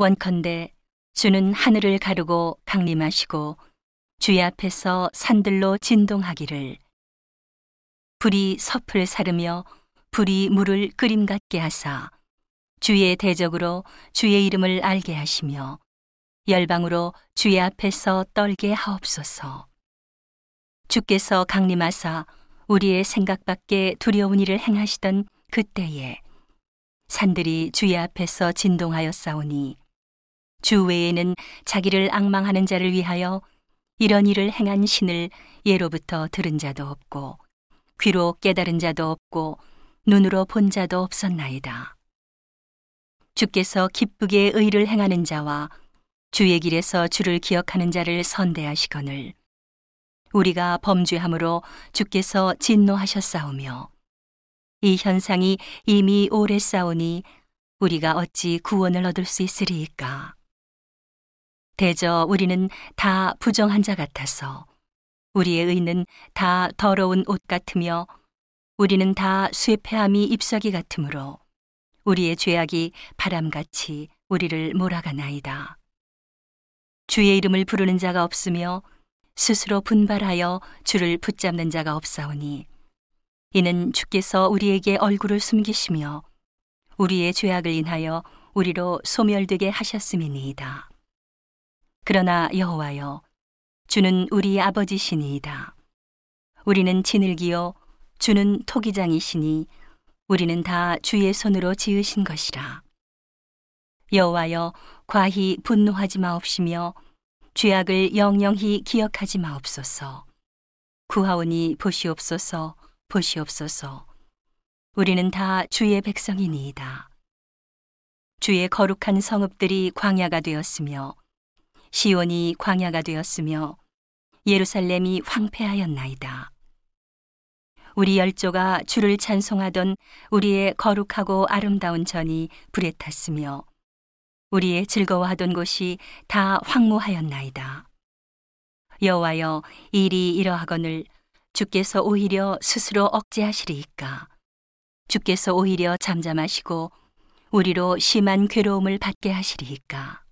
원컨대 주는 하늘을 가르고 강림하시고 주의 앞에서 산들로 진동하기를. 불이 섭을 사르며 불이 물을 끓임 같게 하사 주의 대적으로 주의 이름을 알게 하시며 열방으로 주의 앞에서 떨게 하옵소서. 주께서 강림하사 우리의 생각밖에 두려운 일을 행하시던 그때에 산들이 주의 앞에서 진동하여 싸우니 주 외에는 자기를 악망하는 자를 위하여 이런 일을 행한 신을 예로부터 들은 자도 없고 귀로 깨달은 자도 없고 눈으로 본 자도 없었나이다. 주께서 기쁘게 의를 행하는 자와 주의 길에서 주를 기억하는 자를 선대하시거늘 우리가 범죄함으로 주께서 진노하셨사오며 이 현상이 이미 오래 싸우니 우리가 어찌 구원을 얻을 수 있으리이까 대저 우리는 다 부정한 자 같아서 우리의 의는 다 더러운 옷 같으며 우리는 다 쇠폐함이 잎사귀 같으므로 우리의 죄악이 바람같이 우리를 몰아가나이다. 주의 이름을 부르는 자가 없으며 스스로 분발하여 주를 붙잡는 자가 없사오니 이는 주께서 우리에게 얼굴을 숨기시며 우리의 죄악을 인하여 우리로 소멸되게 하셨음이니이다. 그러나 여호와여 주는 우리 아버지시니이다. 우리는 진을기요 주는 토기장이시니 우리는 다 주의 손으로 지으신 것이라. 여호와여 과히 분노하지 마옵시며 죄악을 영영히 기억하지 마옵소서. 구하오니 보시옵소서, 보시옵소서. 우리는 다 주의 백성이니이다. 주의 거룩한 성읍들이 광야가 되었으며 시온이 광야가 되었으며 예루살렘이 황폐하였나이다. 우리 열조가 주를 찬송하던 우리의 거룩하고 아름다운 전이 불에 탔으며 우리의 즐거워하던 곳이 다 황무하였나이다. 여호와여 일이 이러하거늘 주께서 오히려 스스로 억제하시리이까 주께서 오히려 잠잠하시고 우리로 심한 괴로움을 받게 하시리이까